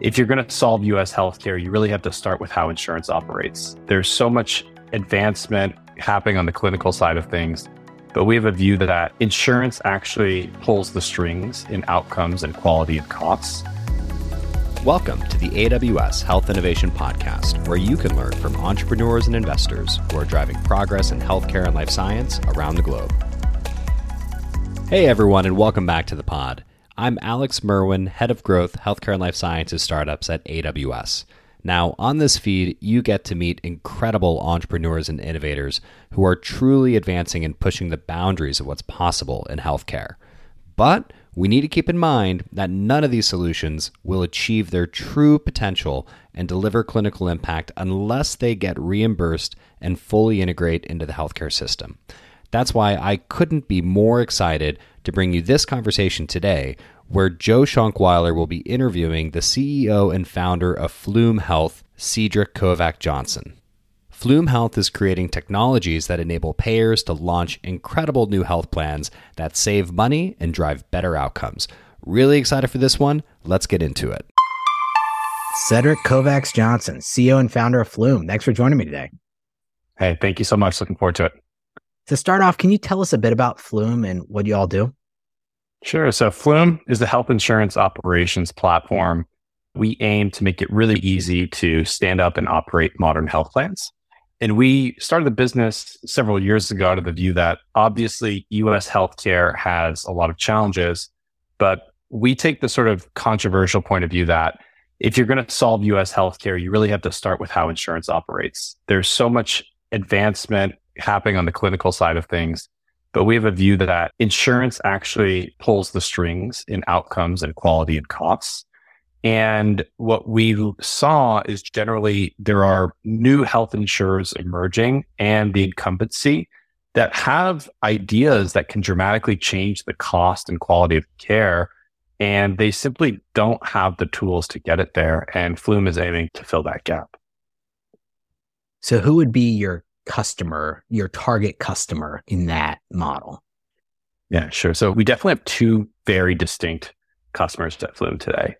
If you're going to solve US healthcare, you really have to start with how insurance operates. There's so much advancement happening on the clinical side of things, but we have a view that insurance actually pulls the strings in outcomes and quality and costs. Welcome to the AWS Health Innovation Podcast, where you can learn from entrepreneurs and investors who are driving progress in healthcare and life science around the globe. Hey, everyone, and welcome back to the pod. I'm Alex Merwin, Head of Growth, Healthcare and Life Sciences Startups at AWS. Now, on this feed, you get to meet incredible entrepreneurs and innovators who are truly advancing and pushing the boundaries of what's possible in healthcare. But we need to keep in mind that none of these solutions will achieve their true potential and deliver clinical impact unless they get reimbursed and fully integrate into the healthcare system. That's why I couldn't be more excited to bring you this conversation today, where Joe Shonkwiler will be interviewing the CEO and founder of Flume Health, Cedric Kovacs Johnson. Flume Health is creating technologies that enable payers to launch incredible new health plans that save money and drive better outcomes. Really excited for this one? Let's get into it. Cedric Kovacs Johnson, CEO and founder of Flume. Thanks for joining me today. Hey, thank you so much. Looking forward to it. To start off, can you tell us a bit about Flume and what you all do? Sure. So Flume is the health insurance operations platform. We aim to make it really easy to stand up and operate modern health plans. And we started the business several years ago to the view that obviously US healthcare has a lot of challenges, but we take the sort of controversial point of view that if you're going to solve US healthcare, you really have to start with how insurance operates. There's so much advancement happening on the clinical side of things. But we have a view that insurance actually pulls the strings in outcomes and quality and costs. And what we saw is generally there are new health insurers emerging and the incumbency that have ideas that can dramatically change the cost and quality of care. And they simply don't have the tools to get it there. And Flume is aiming to fill that gap. So, who would be your customer, your target customer in that model? Yeah, sure. So we definitely have two very distinct customers at Flume today.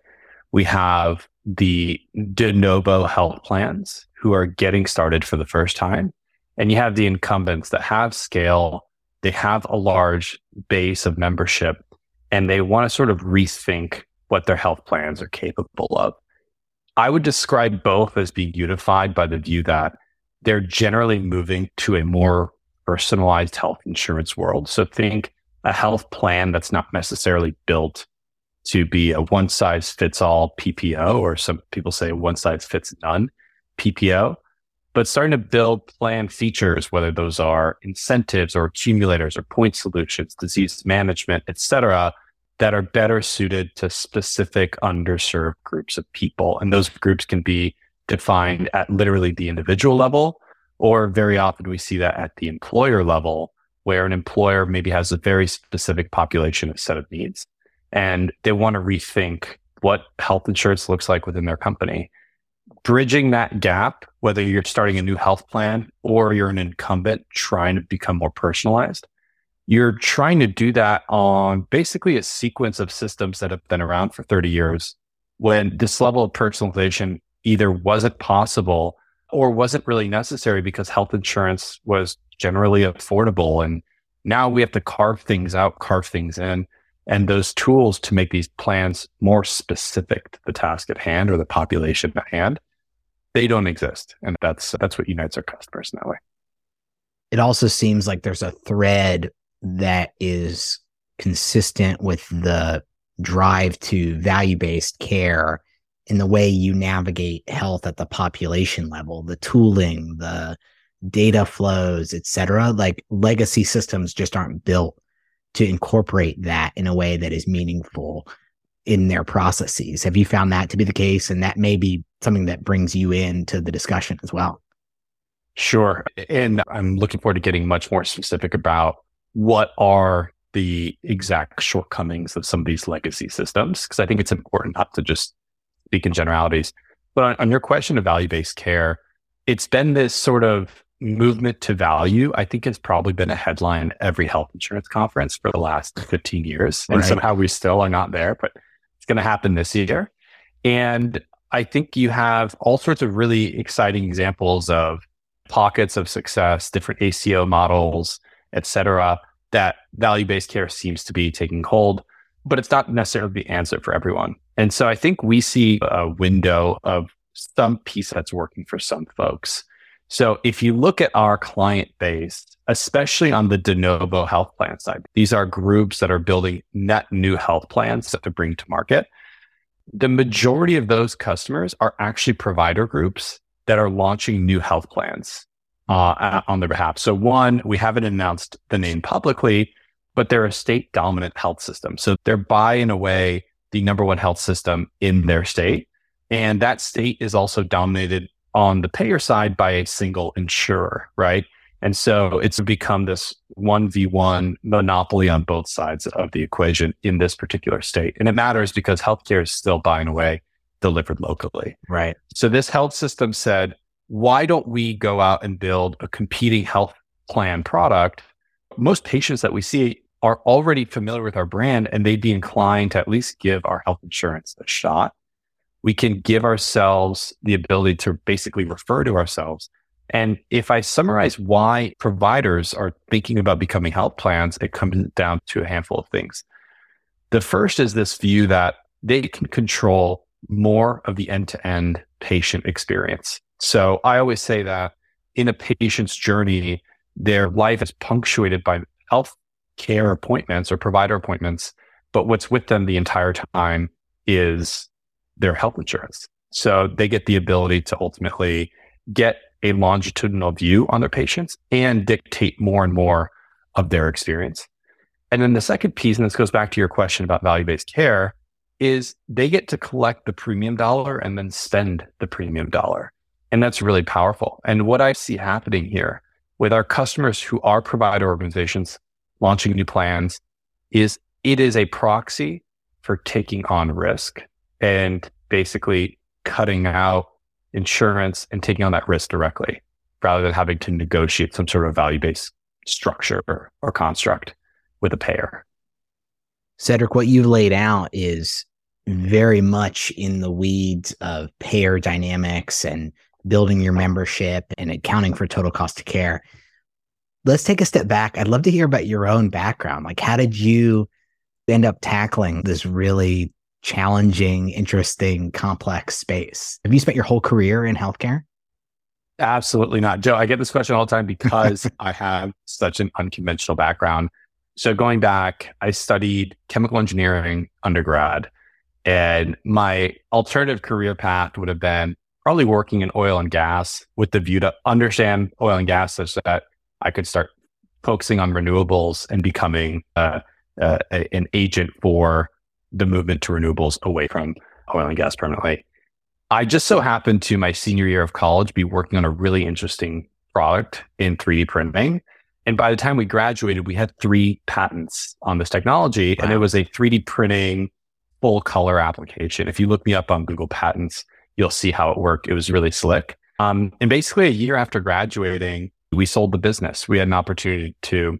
We have the de novo health plans who are getting started for the first time. And you have the incumbents that have scale, they have a large base of membership, and they want to sort of rethink what their health plans are capable of. I would describe both as being unified by the view that they're generally moving to a more personalized health insurance world. So think a health plan that's not necessarily built to be a one size fits all PPO, or some people say one size fits none PPO, but starting to build plan features, whether those are incentives or accumulators or point solutions, disease management, et cetera, that are better suited to specific underserved groups of people. And those groups can be defined at literally the individual level, or very often we see that at the employer level, where an employer maybe has a very specific population, a set of needs, and they want to rethink what health insurance looks like within their company. Bridging that gap, whether you're starting a new health plan or you're an incumbent trying to become more personalized, you're trying to do that on basically a sequence of systems that have been around for 30 years when this level of personalization either wasn't possible or wasn't really necessary because health insurance was generally affordable. And now we have to carve things out, carve things in. And those tools to make these plans more specific to the task at hand or the population at hand, they don't exist. And that's that's what unites our customers in that way. It also seems like there's a thread that is consistent with the drive to value-based care in the way you navigate health at the population level, the tooling, the data flows, et cetera. Like legacy systems just aren't built to incorporate that in a way that is meaningful in their processes. Have you found that to be the case? And that may be something that brings you into the discussion as well. Sure. And I'm looking forward to getting much more specific about what are the exact shortcomings of some of these legacy systems, because I think it's important not to just speak in generalities. But on, on your question of value based care, it's been this sort of movement to value. I think it's probably been a headline every health insurance conference for the last 15 years. And somehow we still are not there, but it's going to happen this year. And I think you have all sorts of really exciting examples of pockets of success, different ACO models, et cetera, that value based care seems to be taking hold, but it's not necessarily the answer for everyone. And so I think we see a window of some piece that's working for some folks. So if you look at our client base, especially on the de novo health plan side, these are groups that are building net new health plans that to bring to market. The majority of those customers are actually provider groups that are launching new health plans uh, on their behalf. So one, we haven't announced the name publicly, but they're a state dominant health system. So they're by in a way the number one health system in their state. And that state is also dominated on the payer side by a single insurer, right? And so it's become this 1v1 monopoly on both sides of the equation in this particular state. And it matters because healthcare is still by and away delivered locally. Right. So this health system said, why don't we go out and build a competing health plan product? Most patients that we see are already familiar with our brand and they'd be inclined to at least give our health insurance a shot. We can give ourselves the ability to basically refer to ourselves. And if I summarize why providers are thinking about becoming health plans, it comes down to a handful of things. The first is this view that they can control more of the end to end patient experience. So I always say that in a patient's journey, their life is punctuated by health care appointments or provider appointments, but what's with them the entire time is their health insurance. So they get the ability to ultimately get a longitudinal view on their patients and dictate more and more of their experience. And then the second piece, and this goes back to your question about value based care, is they get to collect the premium dollar and then spend the premium dollar. And that's really powerful. And what I see happening here with our customers who are provider organizations launching new plans is it is a proxy for taking on risk and basically cutting out insurance and taking on that risk directly rather than having to negotiate some sort of value based structure or, or construct with a payer. Cedric, what you've laid out is very much in the weeds of payer dynamics and building your membership and accounting for total cost of care. Let's take a step back. I'd love to hear about your own background. Like, how did you end up tackling this really challenging, interesting, complex space? Have you spent your whole career in healthcare? Absolutely not. Joe, I get this question all the time because I have such an unconventional background. So, going back, I studied chemical engineering undergrad. And my alternative career path would have been probably working in oil and gas with the view to understand oil and gas such that I could start focusing on renewables and becoming uh, uh, an agent for the movement to renewables away from oil and gas permanently. I just so happened to my senior year of college be working on a really interesting product in 3D printing. And by the time we graduated, we had three patents on this technology, wow. and it was a 3D printing full color application. If you look me up on Google Patents, you'll see how it worked. It was really slick. Um, and basically, a year after graduating, we sold the business. We had an opportunity to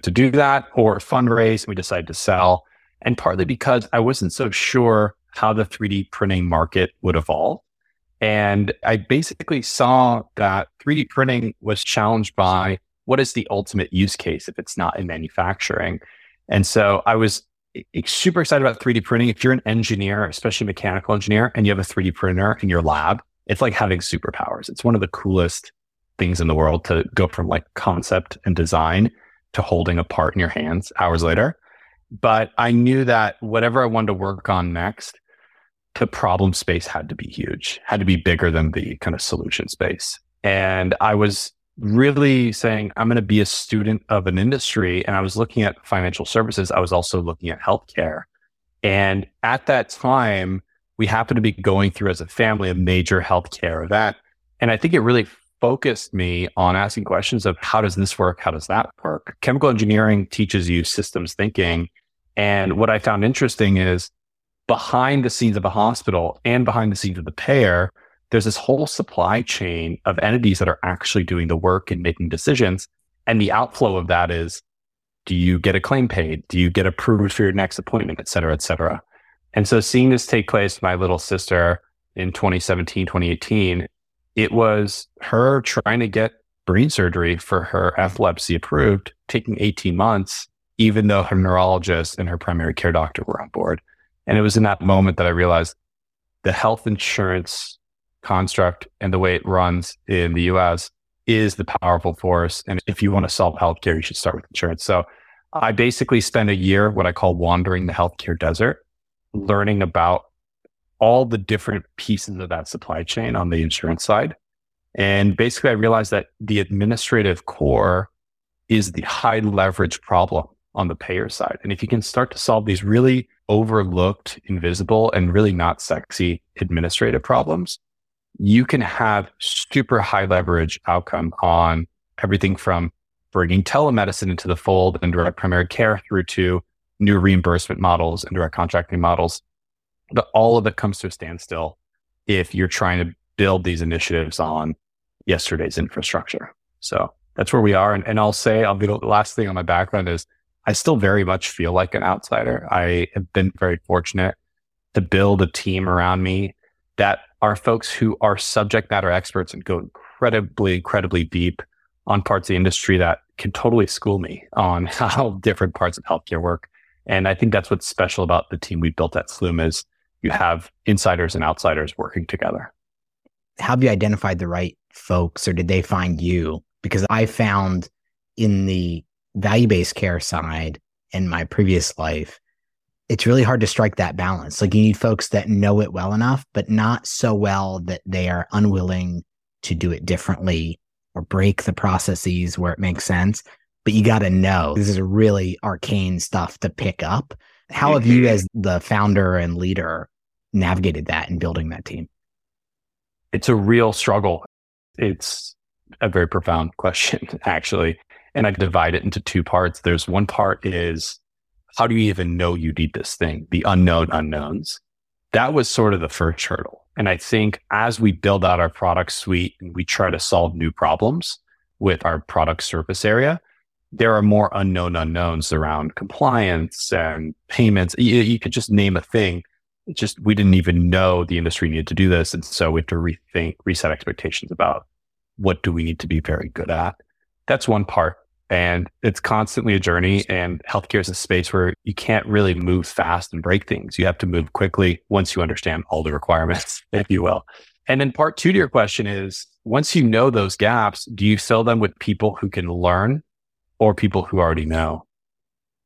to do that or fundraise. We decided to sell, and partly because I wasn't so sure how the 3D printing market would evolve. And I basically saw that 3D printing was challenged by what is the ultimate use case if it's not in manufacturing. And so I was super excited about 3D printing. If you're an engineer, especially mechanical engineer, and you have a 3D printer in your lab, it's like having superpowers. It's one of the coolest things in the world to go from like concept and design to holding a part in your hands hours later. But I knew that whatever I wanted to work on next, the problem space had to be huge, had to be bigger than the kind of solution space. And I was really saying, I'm going to be a student of an industry. And I was looking at financial services. I was also looking at healthcare. And at that time, we happened to be going through as a family a major healthcare event. And I think it really focused me on asking questions of how does this work? How does that work? Chemical engineering teaches you systems thinking. And what I found interesting is behind the scenes of a hospital and behind the scenes of the payer, there's this whole supply chain of entities that are actually doing the work and making decisions. And the outflow of that is do you get a claim paid? Do you get approved for your next appointment, et cetera, et cetera? And so seeing this take place, my little sister in 2017, 2018, it was her trying to get brain surgery for her epilepsy approved, taking 18 months, even though her neurologist and her primary care doctor were on board. And it was in that moment that I realized the health insurance construct and the way it runs in the US is the powerful force. And if you want to solve healthcare, you should start with insurance. So I basically spent a year, what I call wandering the healthcare desert, learning about all the different pieces of that supply chain on the insurance side. And basically, I realized that the administrative core is the high leverage problem on the payer side. And if you can start to solve these really overlooked, invisible, and really not sexy administrative problems, you can have super high leverage outcome on everything from bringing telemedicine into the fold and direct primary care through to new reimbursement models and direct contracting models. But all of it comes to a standstill if you're trying to build these initiatives on yesterday's infrastructure. So that's where we are. And, and I'll say, I'll be the last thing on my background is I still very much feel like an outsider. I have been very fortunate to build a team around me that are folks who are subject matter experts and go incredibly, incredibly deep on parts of the industry that can totally school me on how different parts of healthcare work. And I think that's what's special about the team we built at Flume is you have insiders and outsiders working together. How have you identified the right folks or did they find you? Because I found in the value-based care side in my previous life, it's really hard to strike that balance. Like you need folks that know it well enough, but not so well that they are unwilling to do it differently or break the processes where it makes sense. But you got to know this is really arcane stuff to pick up. How have you, mm-hmm. as the founder and leader, navigated that and building that team? It's a real struggle. It's a very profound question, actually. And I divide it into two parts. There's one part is how do you even know you need this thing? The unknown unknowns. That was sort of the first hurdle. And I think as we build out our product suite and we try to solve new problems with our product surface area, there are more unknown unknowns around compliance and payments. You, you could just name a thing. Just we didn't even know the industry needed to do this. And so we have to rethink, reset expectations about what do we need to be very good at. That's one part and it's constantly a journey and healthcare is a space where you can't really move fast and break things. You have to move quickly once you understand all the requirements if you will. And then part two to your question is once you know those gaps do you fill them with people who can learn or people who already know?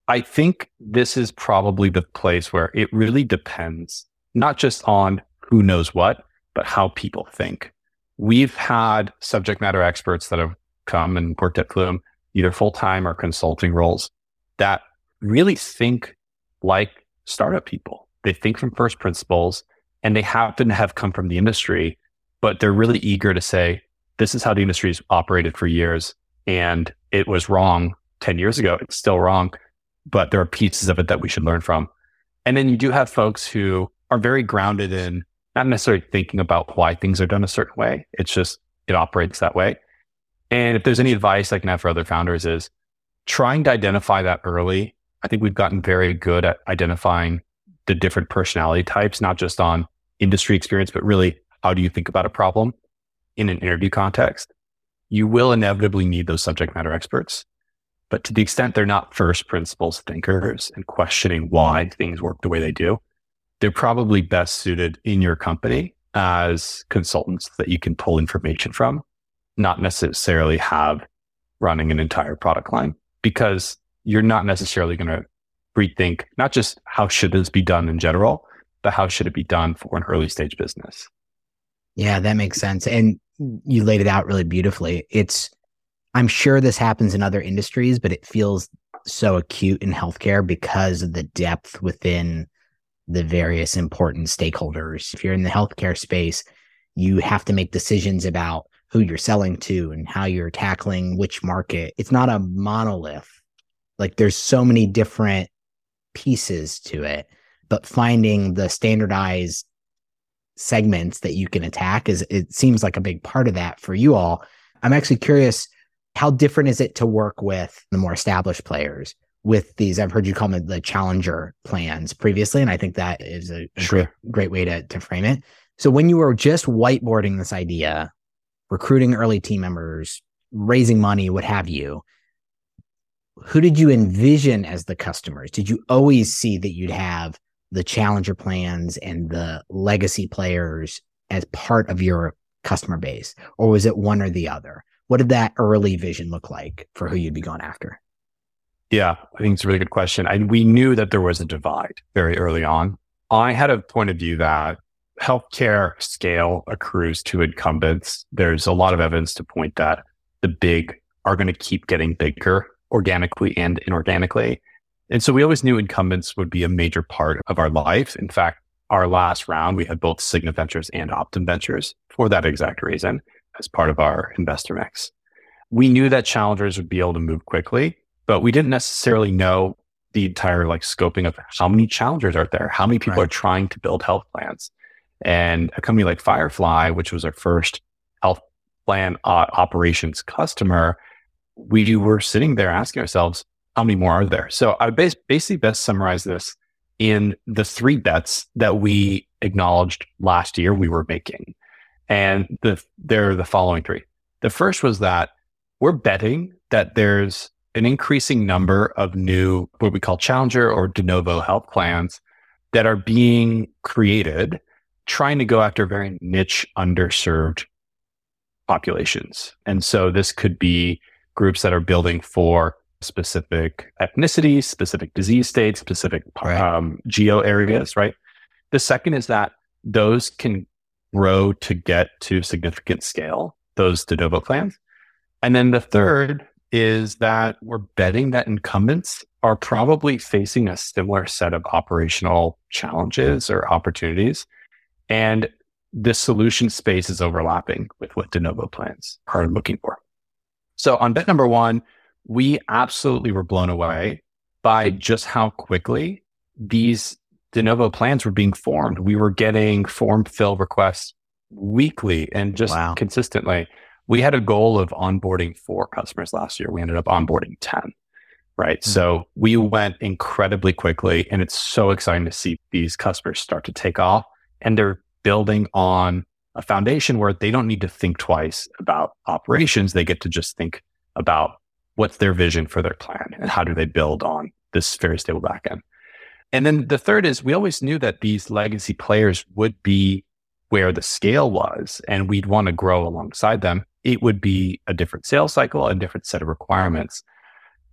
I think this is probably the place where it really depends not just on who knows what but how people think. We've had subject matter experts that have come and worked at Flume either full time or consulting roles that really think like startup people. They think from first principles and they happen to have come from the industry, but they're really eager to say, this is how the industry has operated for years. And it was wrong 10 years ago. It's still wrong, but there are pieces of it that we should learn from. And then you do have folks who are very grounded in not necessarily thinking about why things are done a certain way. It's just, it operates that way. And if there's any advice I can have for other founders is trying to identify that early. I think we've gotten very good at identifying the different personality types, not just on industry experience, but really how do you think about a problem in an interview context? You will inevitably need those subject matter experts. But to the extent they're not first principles thinkers and questioning why things work the way they do, they're probably best suited in your company as consultants that you can pull information from not necessarily have running an entire product line because you're not necessarily going to rethink not just how should this be done in general, but how should it be done for an early stage business. Yeah, that makes sense. And you laid it out really beautifully. It's, I'm sure this happens in other industries, but it feels so acute in healthcare because of the depth within the various important stakeholders. If you're in the healthcare space, you have to make decisions about who you're selling to and how you're tackling which market. It's not a monolith. Like there's so many different pieces to it, but finding the standardized segments that you can attack is it seems like a big part of that for you all. I'm actually curious how different is it to work with the more established players with these I've heard you call them the challenger plans previously and I think that is a, sure. great great way to to frame it So when you were just whiteboarding this idea, recruiting early team members, raising money, what have you, who did you envision as the customers? Did you always see that you'd have the challenger plans and the legacy players as part of your customer base, or was it one or the other? What did that early vision look like for who you'd be going after? Yeah, I think it's a really good question. And we knew that there was a divide very early on. I had a point of view that healthcare scale accrues to incumbents. There's a lot of evidence to point that the big are going to keep getting bigger organically and inorganically. And so we always knew incumbents would be a major part of our life. In fact, our last round, we had both Cigna Ventures and Optum Ventures for that exact reason as part of our investor mix. We knew that challengers would be able to move quickly, but we didn't necessarily know the entire like scoping of how many challengers are there, how many people right. are trying to build health plans. And a company like Firefly, which was our first health plan uh, operations customer, we were sitting there asking ourselves, how many more are there? So I would basically best summarize this in the three bets that we acknowledged last year we were making. And the, they're the following three. The first was that we're betting that there's an increasing number of new, what we call challenger or de novo health plans that are being created, trying to go after very niche, underserved populations. And so this could be groups that are building for specific ethnicities, specific disease states, specific right. um, geo areas, right? The second is that those can grow to get to significant scale, those de novo plans. And then the third is that we're betting that incumbents are probably facing a similar set of operational challenges or opportunities. And the solution space is overlapping with what de novo plans are looking for. So on bet number one, we absolutely were blown away by just how quickly these de novo plans were being formed. We were getting form fill requests weekly and just wow. consistently. We had a goal of onboarding four customers last year. We ended up onboarding 10. Right. Mm-hmm. So we went incredibly quickly and it's so exciting to see these customers start to take off and they're building on a foundation where they don't need to think twice about operations. They get to just think about what's their vision for their plan and how do they build on this very stable backend. And then the third is we always knew that these legacy players would be where the scale was and we'd want to grow alongside them. It would be a different sales cycle, a different set of requirements.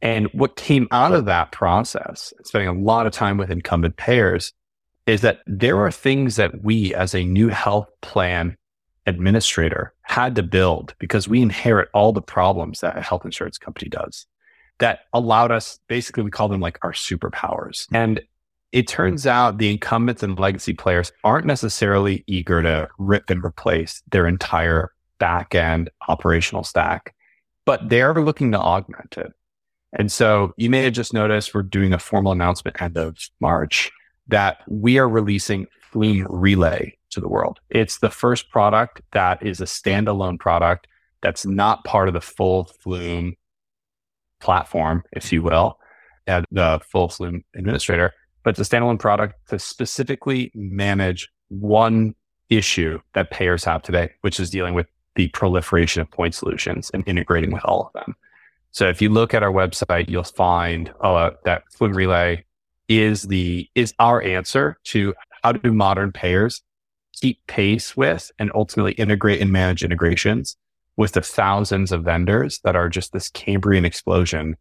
And what came out of that process, spending a lot of time with incumbent payers, is that there are things that we as a new health plan administrator had to build because we inherit all the problems that a health insurance company does that allowed us basically we call them like our superpowers. And it turns out the incumbents and legacy players aren't necessarily eager to rip and replace their entire back end operational stack but they're looking to augment it. And so you may have just noticed we're doing a formal announcement end of march that we are releasing Flume Relay to the world. It's the first product that is a standalone product that's not part of the full Flume platform, if you will, and the full Flume administrator, but it's a standalone product to specifically manage one issue that payers have today, which is dealing with the proliferation of point solutions and integrating with all of them. So if you look at our website, you'll find uh, that Flume Relay is the is our answer to how do modern payers keep pace with and ultimately integrate and manage integrations with the thousands of vendors that are just this Cambrian explosion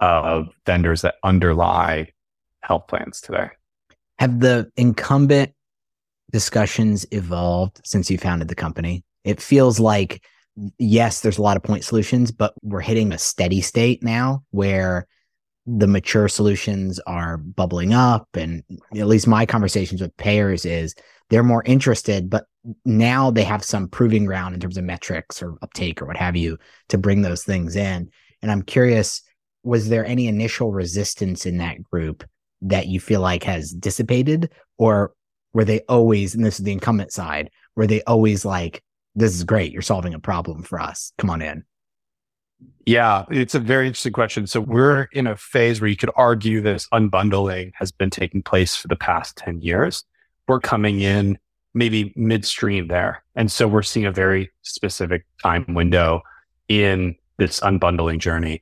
of vendors that underlie health plans today. Have the incumbent discussions evolved since you founded the company? It feels like, yes, there's a lot of point solutions, but we're hitting a steady state now where the mature solutions are bubbling up. And at least my conversations with payers is they're more interested, but now they have some proving ground in terms of metrics or uptake or what have you to bring those things in. And I'm curious, was there any initial resistance in that group that you feel like has dissipated? Or were they always, and this is the incumbent side, were they always like, this is great, you're solving a problem for us, come on in? Yeah, it's a very interesting question. So we're in a phase where you could argue this unbundling has been taking place for the past 10 years we're coming in maybe midstream there. And so we're seeing a very specific time window in this unbundling journey.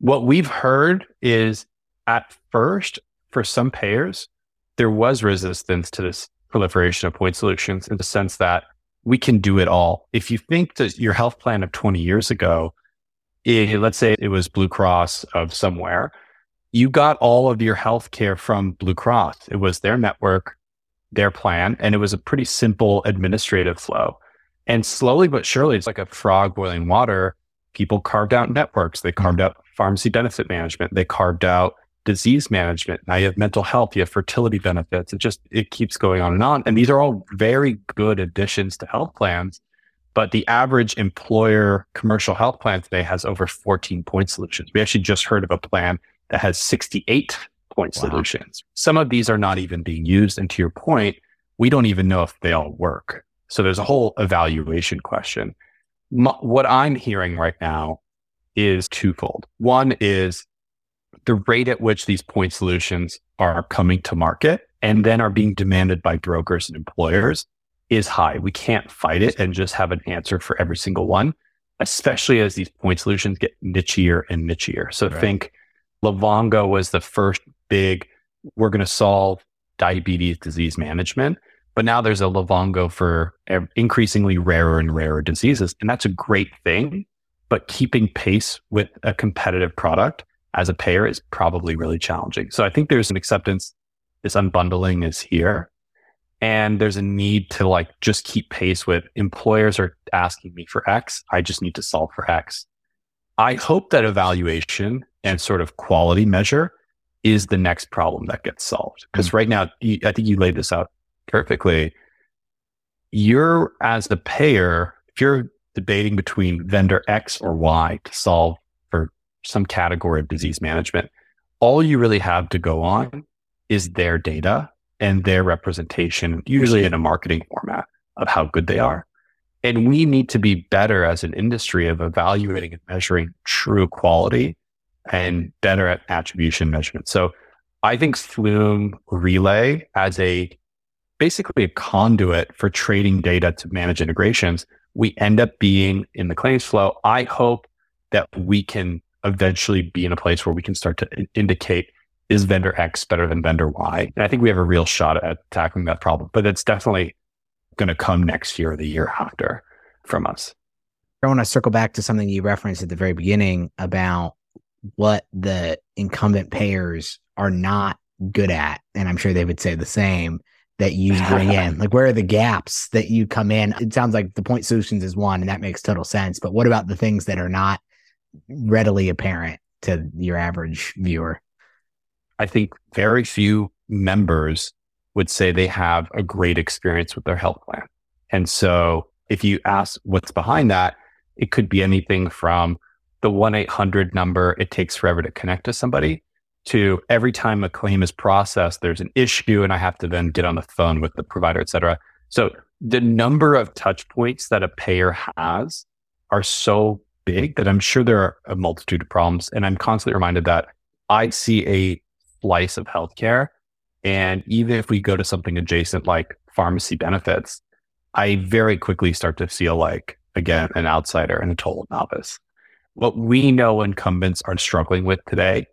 What we've heard is at first, for some payers, there was resistance to this proliferation of point solutions in the sense that we can do it all. If you think that your health plan of 20 years ago, it, let's say it was Blue Cross of somewhere, you got all of your health care from Blue Cross. It was their network, their plan, and it was a pretty simple administrative flow. And slowly but surely, it's like a frog boiling water. People carved out networks. They carved out pharmacy benefit management. They carved out disease management. Now you have mental health, you have fertility benefits. It just, it keeps going on and on. And these are all very good additions to health plans. But the average employer commercial health plan today has over 14 point solutions. We actually just heard of a plan that has 68 point wow. solutions. Some of these are not even being used. And to your point, we don't even know if they all work. So there's a whole evaluation question. what I'm hearing right now is twofold. One is the rate at which these point solutions are coming to market and then are being demanded by brokers and employers is high. We can't fight it and just have an answer for every single one, especially as these point solutions get nichier and nichier. So right. think Livongo was the first big, we're going to solve diabetes disease management. But now there's a Livongo for increasingly rarer and rarer diseases. And that's a great thing. But keeping pace with a competitive product as a payer is probably really challenging. So I think there's an acceptance. This unbundling is here. And there's a need to like just keep pace with employers are asking me for X. I just need to solve for X. I hope that evaluation and sort of quality measure is the next problem that gets solved. Because mm-hmm. right now, I think you laid this out perfectly. You're as the payer, if you're debating between vendor X or Y to solve for some category of disease management, all you really have to go on is their data and their representation, usually in a marketing format of how good they are. And we need to be better as an industry of evaluating and measuring true quality and better at attribution measurement. So I think Flume Relay as a basically a conduit for trading data to manage integrations, we end up being in the claims flow. I hope that we can eventually be in a place where we can start to indicate is vendor X better than vendor Y? And I think we have a real shot at tackling that problem, but it's definitely going to come next year or the year after from us. I want to circle back to something you referenced at the very beginning about what the incumbent payers are not good at. And I'm sure they would say the same that you bring in. Like, where are the gaps that you come in? It sounds like the point solutions is one, and that makes total sense. But what about the things that are not readily apparent to your average viewer? I think very few members would say they have a great experience with their health plan. And so if you ask what's behind that, it could be anything from the 1 800 number it takes forever to connect to somebody to every time a claim is processed, there's an issue and I have to then get on the phone with the provider, et cetera. So the number of touch points that a payer has are so big that I'm sure there are a multitude of problems. And I'm constantly reminded that I see a slice of healthcare. And even if we go to something adjacent like pharmacy benefits, I very quickly start to feel like, again, an outsider and a total novice. What we know incumbents are struggling with today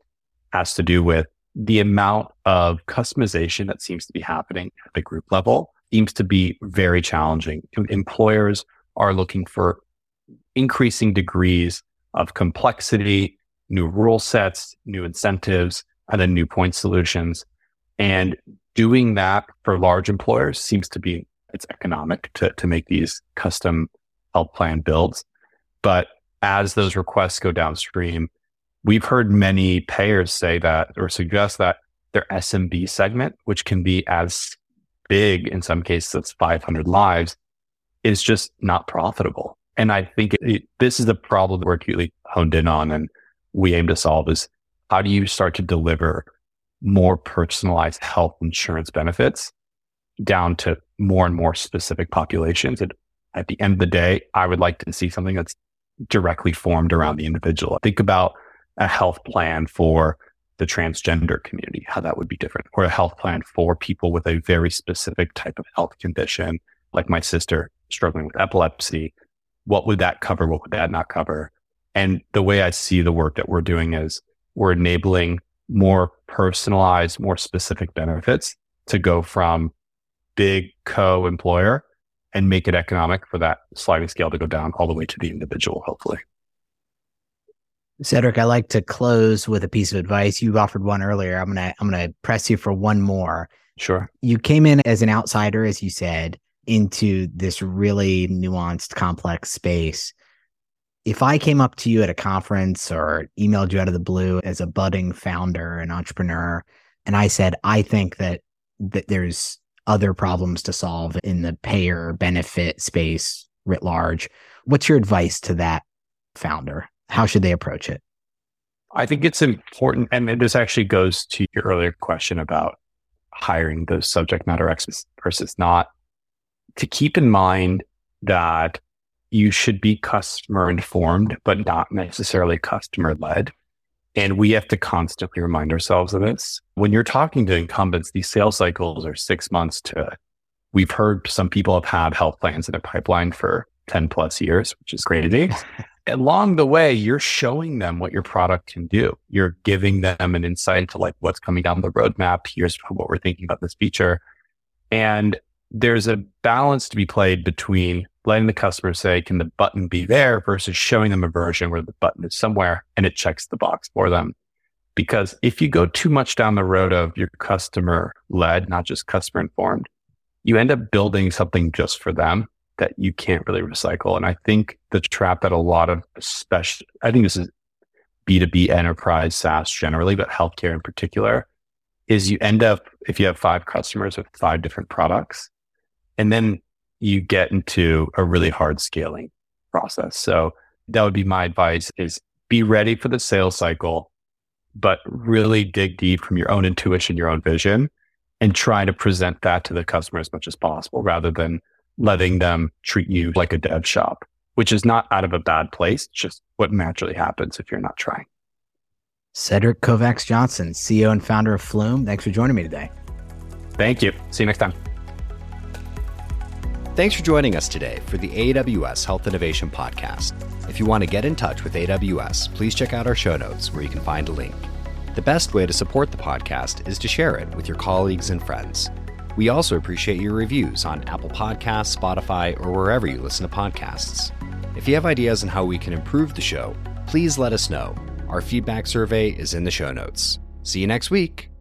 has to do with the amount of customization that seems to be happening at the group level seems to be very challenging. Employers are looking for increasing degrees of complexity, new rule sets, new incentives, and then new point solutions. And doing that for large employers seems to be it's economic to, to make these custom health plan builds. But as those requests go downstream, we've heard many payers say that or suggest that their SMB segment, which can be as big in some cases as 500 lives, is just not profitable. And I think it, it, this is the problem that we're acutely honed in on and we aim to solve is how do you start to deliver more personalized health insurance benefits down to more and more specific populations? And at the end of the day, I would like to see something that's directly formed around the individual. Think about a health plan for the transgender community, how that would be different, or a health plan for people with a very specific type of health condition, like my sister struggling with epilepsy. What would that cover? What would that not cover? And the way I see the work that we're doing is we're enabling more personalized, more specific benefits to go from big co employer and make it economic for that sliding scale to go down all the way to the individual, hopefully. Cedric, I like to close with a piece of advice. You offered one earlier. I'm gonna I'm gonna press you for one more. Sure. You came in as an outsider, as you said, into this really nuanced, complex space. If I came up to you at a conference or emailed you out of the blue as a budding founder and entrepreneur, and I said, I think that that there's other problems to solve in the payer benefit space writ large, what's your advice to that founder? How should they approach it? I think it's important. And this actually goes to your earlier question about hiring those subject matter experts versus not to keep in mind that you should be customer informed, but not necessarily customer led. And we have to constantly remind ourselves of this. When you're talking to incumbents, these sales cycles are six months to, we've heard some people have had health plans in their pipeline for 10 plus years, which is crazy. along the way, you're showing them what your product can do. You're giving them an insight into like what's coming down the roadmap. Here's what we're thinking about this feature. And there's a balance to be played between letting the customer say, can the button be there versus showing them a version where the button is somewhere and it checks the box for them. Because if you go too much down the road of your customer led, not just customer informed, you end up building something just for them that you can't really recycle. And I think the trap that a lot of special, I think this is B2B enterprise SaaS generally, but healthcare in particular, is you end up, if you have five customers with five different products, and then you get into a really hard scaling process. So that would be my advice is be ready for the sales cycle, but really dig deep from your own intuition, your own vision, and try to present that to the customer as much as possible rather than letting them treat you like a dev shop, which is not out of a bad place. It's just what naturally happens if you're not trying. Cedric Kovacs Johnson, CEO and founder of Flume. Thanks for joining me today. Thank you. See you next time. Thanks for joining us today for the AWS Health Innovation Podcast. If you want to get in touch with AWS, please check out our show notes where you can find a link. The best way to support the podcast is to share it with your colleagues and friends. We also appreciate your reviews on Apple Podcasts, Spotify, or wherever you listen to podcasts. If you have ideas on how we can improve the show, please let us know. Our feedback survey is in the show notes. See you next week.